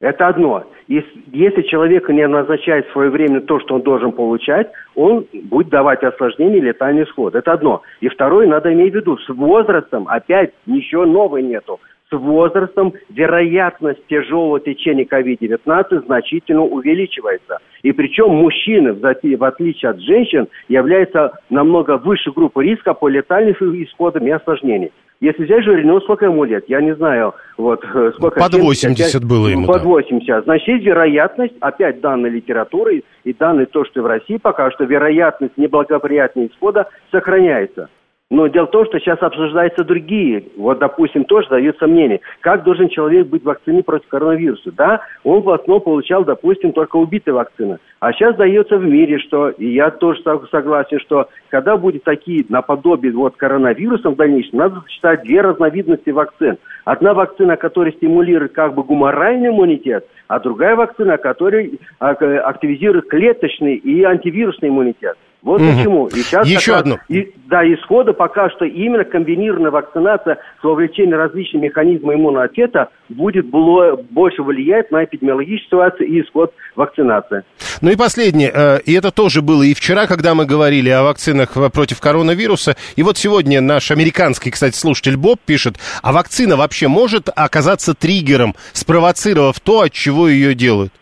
Это одно. Если человек не назначает в свое время то, что он должен получать, он будет давать осложнения и летальный исход. Это одно. И второе, надо иметь в виду, с возрастом опять ничего нового нету с возрастом вероятность тяжелого течения COVID-19 значительно увеличивается. И причем мужчины, в отличие от женщин, являются намного выше группы риска по летальным исходам и осложнениям. Если взять Жиринову, сколько ему лет? Я не знаю. Вот, э, сколько, Под 80 70, было ему. Под 80. Значит, есть вероятность, опять данные литературы и данные то, что в России пока что вероятность неблагоприятного исхода сохраняется. Но дело в том, что сейчас обсуждаются другие. Вот, допустим, тоже дается мнение, как должен человек быть вакцине против коронавируса. Да, он в основном получал, допустим, только убитые вакцины. А сейчас дается в мире, что, и я тоже согласен, что когда будет такие наподобие вот коронавируса в дальнейшем, надо сочетать две разновидности вакцин. Одна вакцина, которая стимулирует как бы гуморальный иммунитет, а другая вакцина, которая а, активизирует клеточный и антивирусный иммунитет. Вот угу. почему. И сейчас Еще одно. И, да, исхода пока что именно комбинированная вакцинация с вовлечением различных механизмов иммунного ответа будет больше влиять на эпидемиологическую ситуацию и исход вакцинации. Ну и последнее, э, и это тоже было и вчера, когда мы говорили о вакцинах против коронавируса, и вот сегодня наш американский, кстати, слушатель Боб пишет, а вакцина вообще может оказаться триггером, спровоцировав то, от чего ее делают?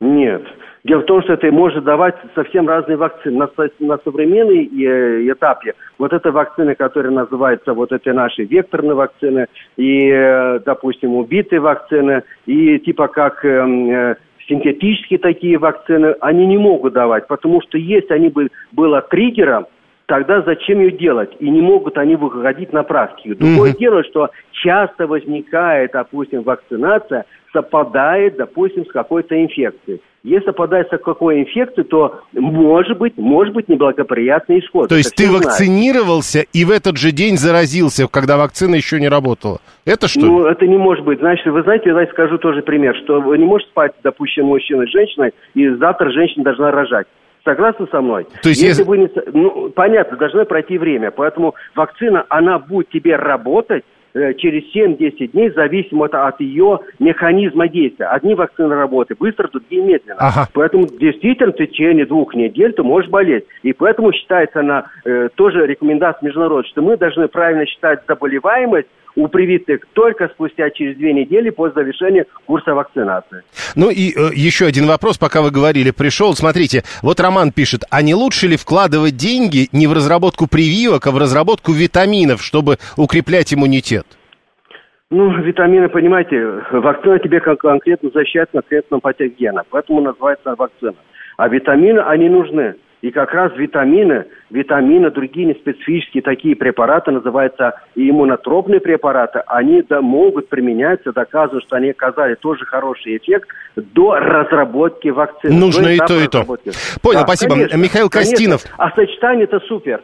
Нет. Дело в том, что это может давать совсем разные вакцины. На, на современной э, этапе вот эта вакцина, которая называется вот этой нашей векторной вакцины, и, э, допустим, убитые вакцины, и типа как эм, э, синтетические такие вакцины, они не могут давать, потому что если они бы было триггером, тогда зачем ее делать? И не могут они выходить на практику. Другое mm-hmm. дело, что часто возникает, допустим, вакцинация, совпадает, допустим, с какой-то инфекцией. Если попадается к какой инфекции, то может быть, может быть неблагоприятный исход. То есть ты вакцинировался знают. и в этот же день заразился, когда вакцина еще не работала? Это что? Ну, это не может быть. Значит, вы знаете, я скажу тоже пример, что вы не можете спать, допустим, мужчина с женщиной, и завтра женщина должна рожать. Согласны со мной? То есть если, если... вы не... Ну, понятно, должно пройти время. Поэтому вакцина, она будет тебе работать, через 7-10 дней, зависимо от, от ее механизма действия. Одни вакцины работают быстро, другие медленно. Ага. Поэтому действительно в течение двух недель ты можешь болеть. И поэтому считается она э, тоже рекомендация международная, что мы должны правильно считать заболеваемость у привитых только спустя через две недели после завершения курса вакцинации. Ну и э, еще один вопрос, пока вы говорили, пришел. Смотрите, вот Роман пишет, а не лучше ли вкладывать деньги не в разработку прививок, а в разработку витаминов, чтобы укреплять иммунитет? Ну, витамины, понимаете, вакцина тебе конкретно защищает конкретно патогена, поэтому называется вакцина. А витамины, они нужны. И как раз витамины, витамины, другие неспецифические такие препараты, называются иммунотропные препараты, они да, могут применяться, доказывают, что они оказали тоже хороший эффект до разработки вакцины. Нужно и то, и то. Понял, да, спасибо. Конечно, Михаил Костинов. Конечно. А сочетание это супер.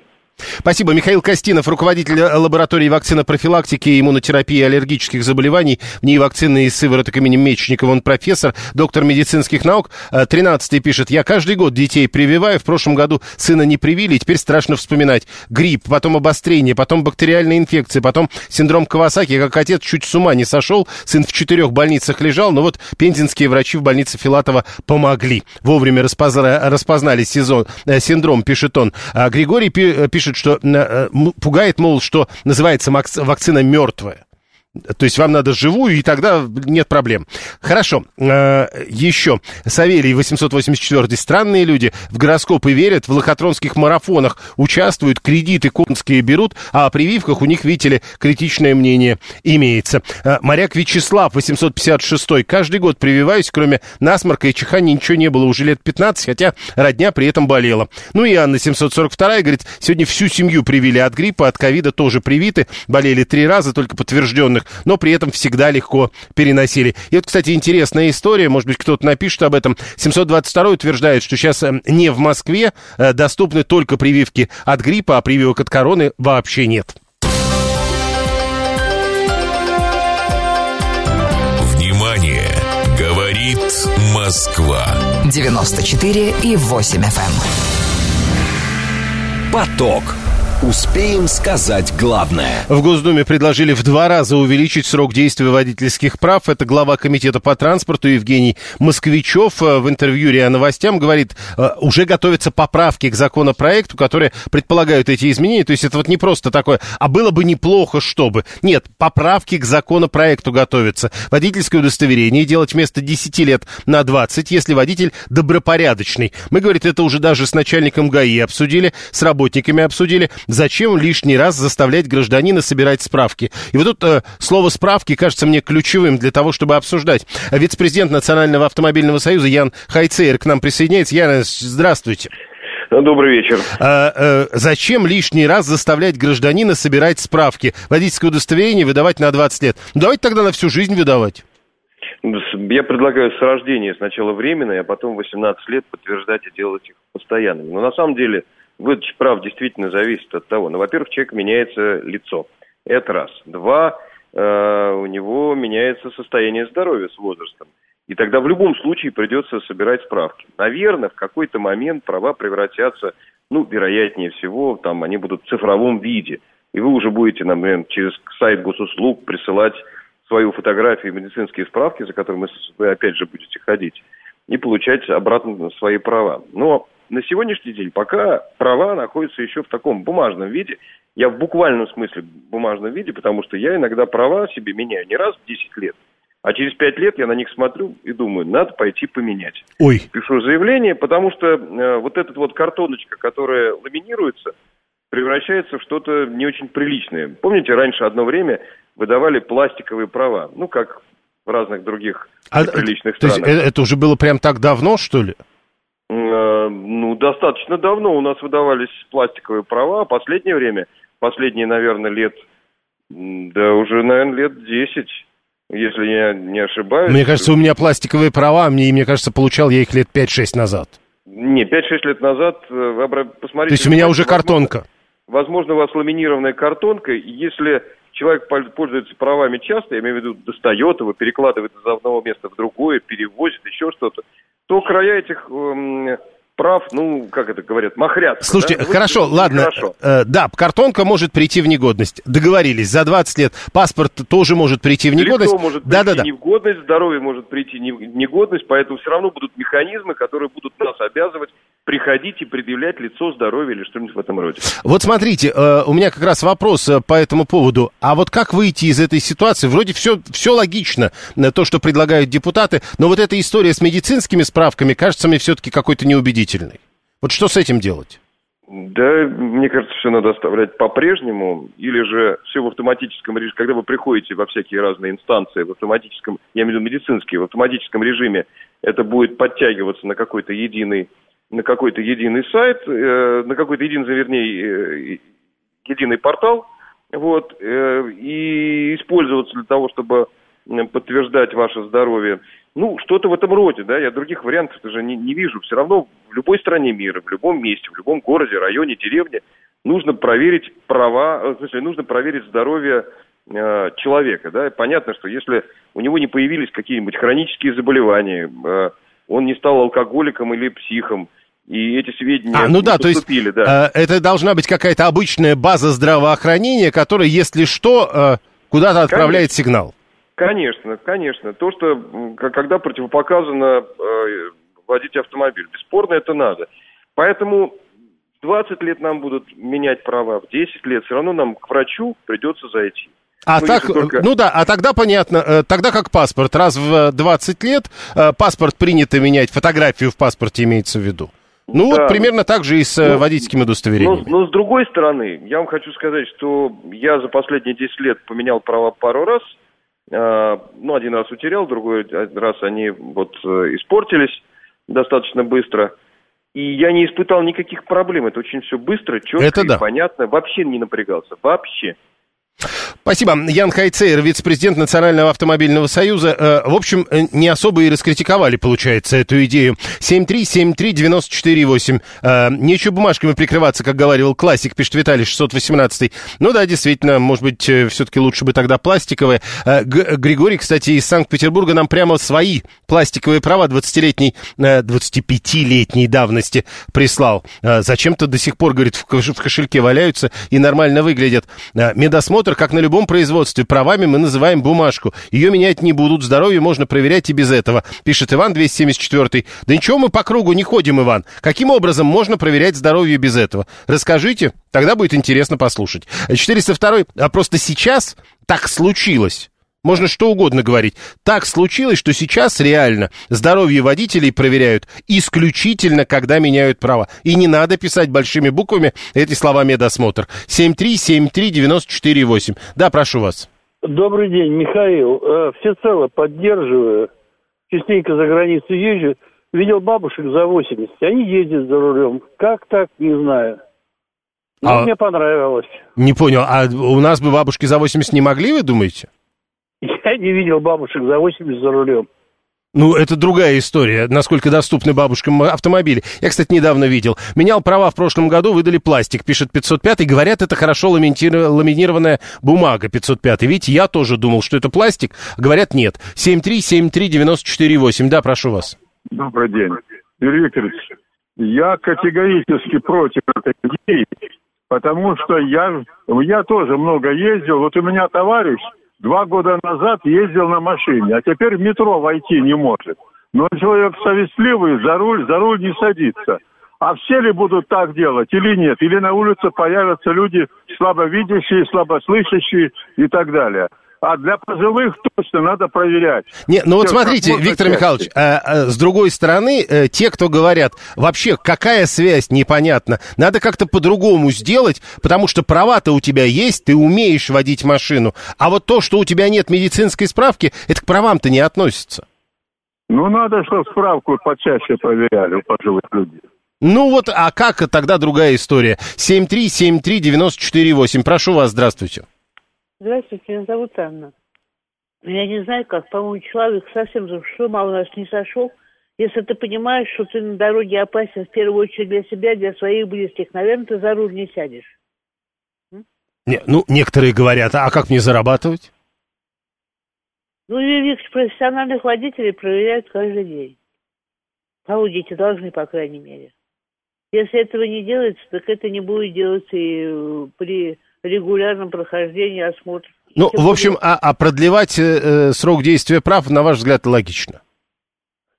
Спасибо. Михаил Костинов, руководитель лаборатории вакцинопрофилактики и иммунотерапии аллергических заболеваний в НИИ вакцины из сывороток имени Мечникова. Он профессор, доктор медицинских наук. 13 пишет, я каждый год детей прививаю. В прошлом году сына не привили, и теперь страшно вспоминать. Грипп, потом обострение, потом бактериальная инфекция, потом синдром Кавасаки. Как отец чуть с ума не сошел, сын в четырех больницах лежал, но вот пензенские врачи в больнице Филатова помогли. Вовремя распознали, распознали сезон, э, синдром, пишет он. А Григорий пишет, пишет, что э, пугает, мол, что называется вакцина мертвая. То есть вам надо живую, и тогда нет проблем. Хорошо. Э, еще. Савелий, 884 Странные люди в гороскопы верят, в лохотронских марафонах участвуют, кредиты конские берут, а о прививках у них, видите ли, критичное мнение имеется. Э, моряк Вячеслав, 856 Каждый год прививаюсь, кроме насморка и чихания ничего не было уже лет 15, хотя родня при этом болела. Ну и Анна, 742 говорит, сегодня всю семью привили от гриппа, от ковида тоже привиты, болели три раза, только подтвержденных но при этом всегда легко переносили. И вот, кстати, интересная история, может быть, кто-то напишет об этом. 722 утверждает, что сейчас э, не в Москве э, доступны только прививки от гриппа, а прививок от короны вообще нет. Внимание! Говорит Москва. 94 и 8 FM. Эм. Поток. Успеем сказать главное. В Госдуме предложили в два раза увеличить срок действия водительских прав. Это глава комитета по транспорту Евгений Москвичев э, в интервью РИА Новостям говорит, э, уже готовятся поправки к законопроекту, которые предполагают эти изменения. То есть это вот не просто такое, а было бы неплохо, чтобы. Нет, поправки к законопроекту готовятся. Водительское удостоверение делать вместо 10 лет на 20, если водитель добропорядочный. Мы, говорит, это уже даже с начальником ГАИ обсудили, с работниками обсудили. Зачем лишний раз заставлять гражданина собирать справки? И вот тут э, слово «справки» кажется мне ключевым для того, чтобы обсуждать. Вице-президент Национального автомобильного союза Ян Хайцейр к нам присоединяется. Ян, здравствуйте. Добрый вечер. А, а, зачем лишний раз заставлять гражданина собирать справки? Водительское удостоверение выдавать на 20 лет. Ну, давайте тогда на всю жизнь выдавать. Я предлагаю с рождения сначала временное, а потом 18 лет подтверждать и делать их постоянными. Но на самом деле выдача прав действительно зависит от того. Ну, во-первых, человек меняется лицо. Это раз. Два, э, у него меняется состояние здоровья с возрастом. И тогда в любом случае придется собирать справки. Наверное, в какой-то момент права превратятся, ну, вероятнее всего, там они будут в цифровом виде. И вы уже будете, например, через сайт госуслуг присылать свою фотографию и медицинские справки, за которыми вы опять же будете ходить, и получать обратно свои права. Но на сегодняшний день пока права находятся еще в таком бумажном виде. Я в буквальном смысле бумажном виде, потому что я иногда права себе меняю не раз в 10 лет, а через пять лет я на них смотрю и думаю, надо пойти поменять. Ой. Пишу заявление, потому что э, вот эта вот картоночка, которая ламинируется, превращается в что-то не очень приличное. Помните, раньше одно время выдавали пластиковые права, ну, как в разных других а, приличных странах. То есть это уже было прям так давно, что ли? Э, ну, достаточно давно у нас выдавались пластиковые права, а последнее время, последние, наверное, лет, да уже, наверное, лет десять если я не ошибаюсь. Мне кажется, у меня пластиковые права, мне, мне кажется, получал я их лет 5-6 назад. Не, 5-6 лет назад, э, посмотрите... То есть у меня уже картонка? Возможно, у вас ламинированная картонка, и если человек пользуется правами часто, я имею в виду, достает его, перекладывает из одного места в другое, перевозит, еще что-то, то края этих эм, прав, ну, как это говорят, махрят. Слушайте, да? хорошо, Вы, ладно. Хорошо. Э, да, картонка может прийти в негодность. Договорились, за 20 лет паспорт тоже может прийти в негодность. Лицо может да, прийти да, да. в негодность, здоровье может прийти в негодность, поэтому все равно будут механизмы, которые будут нас обязывать приходить и предъявлять лицо, здоровье или что-нибудь в этом роде. Вот смотрите, э, у меня как раз вопрос э, по этому поводу. А вот как выйти из этой ситуации? Вроде все, все логично, э, то, что предлагают депутаты, но вот эта история с медицинскими справками кажется мне все-таки какой-то неубедительной. Вот что с этим делать? Да, мне кажется, все надо оставлять по-прежнему, или же все в автоматическом режиме. Когда вы приходите во всякие разные инстанции в автоматическом, я имею в виду медицинские, в автоматическом режиме, это будет подтягиваться на какой-то единый на какой-то единый сайт, э, на какой-то единый, вернее, э, единый портал, вот, э, и использоваться для того, чтобы подтверждать ваше здоровье. Ну, что-то в этом роде, да, я других вариантов даже не, не вижу. Все равно в любой стране мира, в любом месте, в любом городе, районе, деревне нужно проверить права, в смысле, нужно проверить здоровье э, человека, да. Понятно, что если у него не появились какие-нибудь хронические заболевания, э, он не стал алкоголиком или психом, и эти сведения а, ну да, то есть да. Э, это должна быть какая-то обычная база здравоохранения, которая, если что, э, куда-то отправляет конечно. сигнал. Конечно, конечно. То, что когда противопоказано э, водить автомобиль. Бесспорно это надо. Поэтому 20 лет нам будут менять права, в 10 лет все равно нам к врачу придется зайти. А ну, так, только... ну да, а тогда понятно, э, тогда как паспорт, раз в 20 лет э, паспорт принято менять, фотографию в паспорте имеется в виду. Ну да. вот примерно так же и с э, ну, водительским удостоверением. Но, но с другой стороны, я вам хочу сказать, что я за последние 10 лет поменял права пару раз. Э, ну, один раз утерял, другой раз они вот э, испортились достаточно быстро. И я не испытал никаких проблем. Это очень все быстро, четко Это и да. понятно. Вообще не напрягался. Вообще. Спасибо. Ян Хайцейр, вице-президент Национального автомобильного союза. Э, в общем, э, не особо и раскритиковали, получается, эту идею. 7373948. Э, нечего бумажками прикрываться, как говорил классик, пишет Виталий 618. Ну да, действительно, может быть, все-таки лучше бы тогда пластиковые. Григорий, кстати, из Санкт-Петербурга нам прямо свои пластиковые права 20-летней, 25-летней давности прислал. Зачем-то до сих пор, говорит, в кошельке валяются и нормально выглядят. Медосмотр, как на любом производстве правами мы называем бумажку. Ее менять не будут, здоровье можно проверять и без этого, пишет Иван 274. Да ничего мы по кругу не ходим, Иван. Каким образом можно проверять здоровье без этого? Расскажите, тогда будет интересно послушать. 402 а просто сейчас так случилось, Можно что угодно говорить. Так случилось, что сейчас реально здоровье водителей проверяют исключительно, когда меняют права. И не надо писать большими буквами эти слова медосмотр. 7373948. Да, прошу вас. Добрый день, Михаил. Э, всецело поддерживаю. Частенько за границу езжу. Видел бабушек за 80. Они ездят за рулем. Как так, не знаю. Но а... мне понравилось. Не понял, а у нас бы бабушки за 80 не могли, вы думаете? Я не видел бабушек за 80 за рулем. Ну, это другая история, насколько доступны бабушкам автомобили. Я, кстати, недавно видел. Менял права в прошлом году, выдали пластик, пишет 505, и говорят, это хорошо ламинированная бумага 505. Видите, я тоже думал, что это пластик, говорят, нет. 7373948, да, прошу вас. Добрый день. Юрий Викторович, я категорически против этой идеи, потому что я, я тоже много ездил. Вот у меня товарищ два года назад ездил на машине, а теперь в метро войти не может. Но человек совестливый, за руль, за руль не садится. А все ли будут так делать или нет? Или на улице появятся люди слабовидящие, слабослышащие и так далее а для пожилых точно надо проверять. Не, ну вот смотрите, Виктор чаще. Михайлович, а, а, с другой стороны, а, те, кто говорят, вообще какая связь, непонятно, надо как-то по-другому сделать, потому что права-то у тебя есть, ты умеешь водить машину, а вот то, что у тебя нет медицинской справки, это к правам-то не относится. Ну, надо, чтобы справку почаще проверяли у пожилых людей. Ну вот, а как тогда другая история? 7373948. Прошу вас, здравствуйте. Здравствуйте, меня зовут Анна. Я не знаю как, по-моему, человек совсем за что мало нас не сошел. Если ты понимаешь, что ты на дороге опасен в первую очередь для себя, для своих близких, наверное, ты за руль не сядешь. Не, ну, некоторые говорят, а как мне зарабатывать? Ну, Викторович, профессиональных водителей проверяют каждый день. Аудите должны, по крайней мере. Если этого не делается, так это не будет делаться и э, при регулярном прохождении осмотров. Ну, в общем, а, а продлевать э, э, срок действия прав, на ваш взгляд, логично?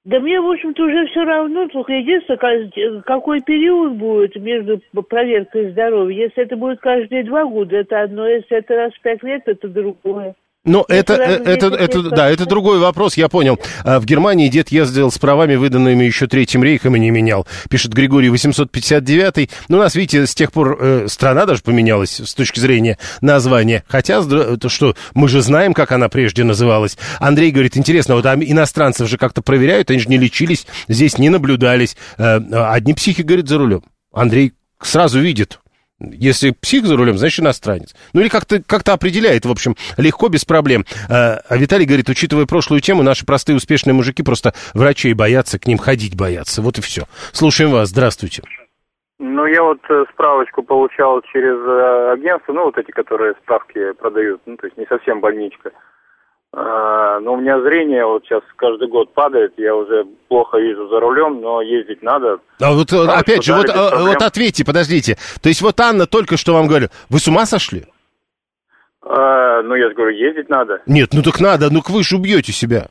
Да мне, в общем-то, уже все равно, только единственное, какой период будет между проверкой здоровья. Если это будет каждые два года, это одно, если это раз в пять лет, это другое. Ну, это, это, это, это, да, это другой вопрос, я понял. А в Германии дед ездил с правами, выданными еще Третьим рейхом, и не менял. Пишет Григорий 859 Ну, у нас, видите, с тех пор э, страна даже поменялась с точки зрения названия. Хотя, то что, мы же знаем, как она прежде называлась. Андрей говорит, интересно, вот а иностранцев же как-то проверяют, они же не лечились, здесь не наблюдались. Э, одни психи, говорит, за рулем. Андрей сразу видит, если псих за рулем, значит иностранец. Ну или как-то как определяет, в общем, легко, без проблем. А, а Виталий говорит, учитывая прошлую тему, наши простые успешные мужики просто врачей боятся, к ним ходить боятся. Вот и все. Слушаем вас, здравствуйте. Ну, я вот э, справочку получал через э, агентство, ну, вот эти, которые справки продают, ну, то есть не совсем больничка. А, но у меня зрение вот сейчас каждый год падает, я уже плохо вижу за рулем, но ездить надо. А вот а, опять же, вот, а, вот ответьте, подождите. То есть вот Анна только что вам говорю, вы с ума сошли? А, ну, я же говорю, ездить надо. Нет, ну так надо, ну вы же убьете себя.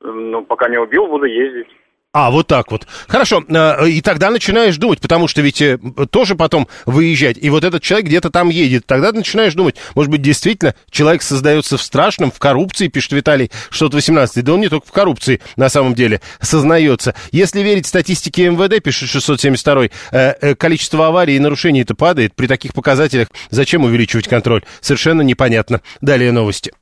Ну, пока не убил, буду ездить. А, вот так вот. Хорошо, э, и тогда начинаешь думать, потому что ведь э, тоже потом выезжать, и вот этот человек где-то там едет, тогда начинаешь думать, может быть, действительно человек создается в страшном, в коррупции, пишет Виталий 618, да он не только в коррупции на самом деле сознается. Если верить статистике МВД, пишет 672, э, количество аварий и нарушений это падает, при таких показателях зачем увеличивать контроль? Совершенно непонятно. Далее новости.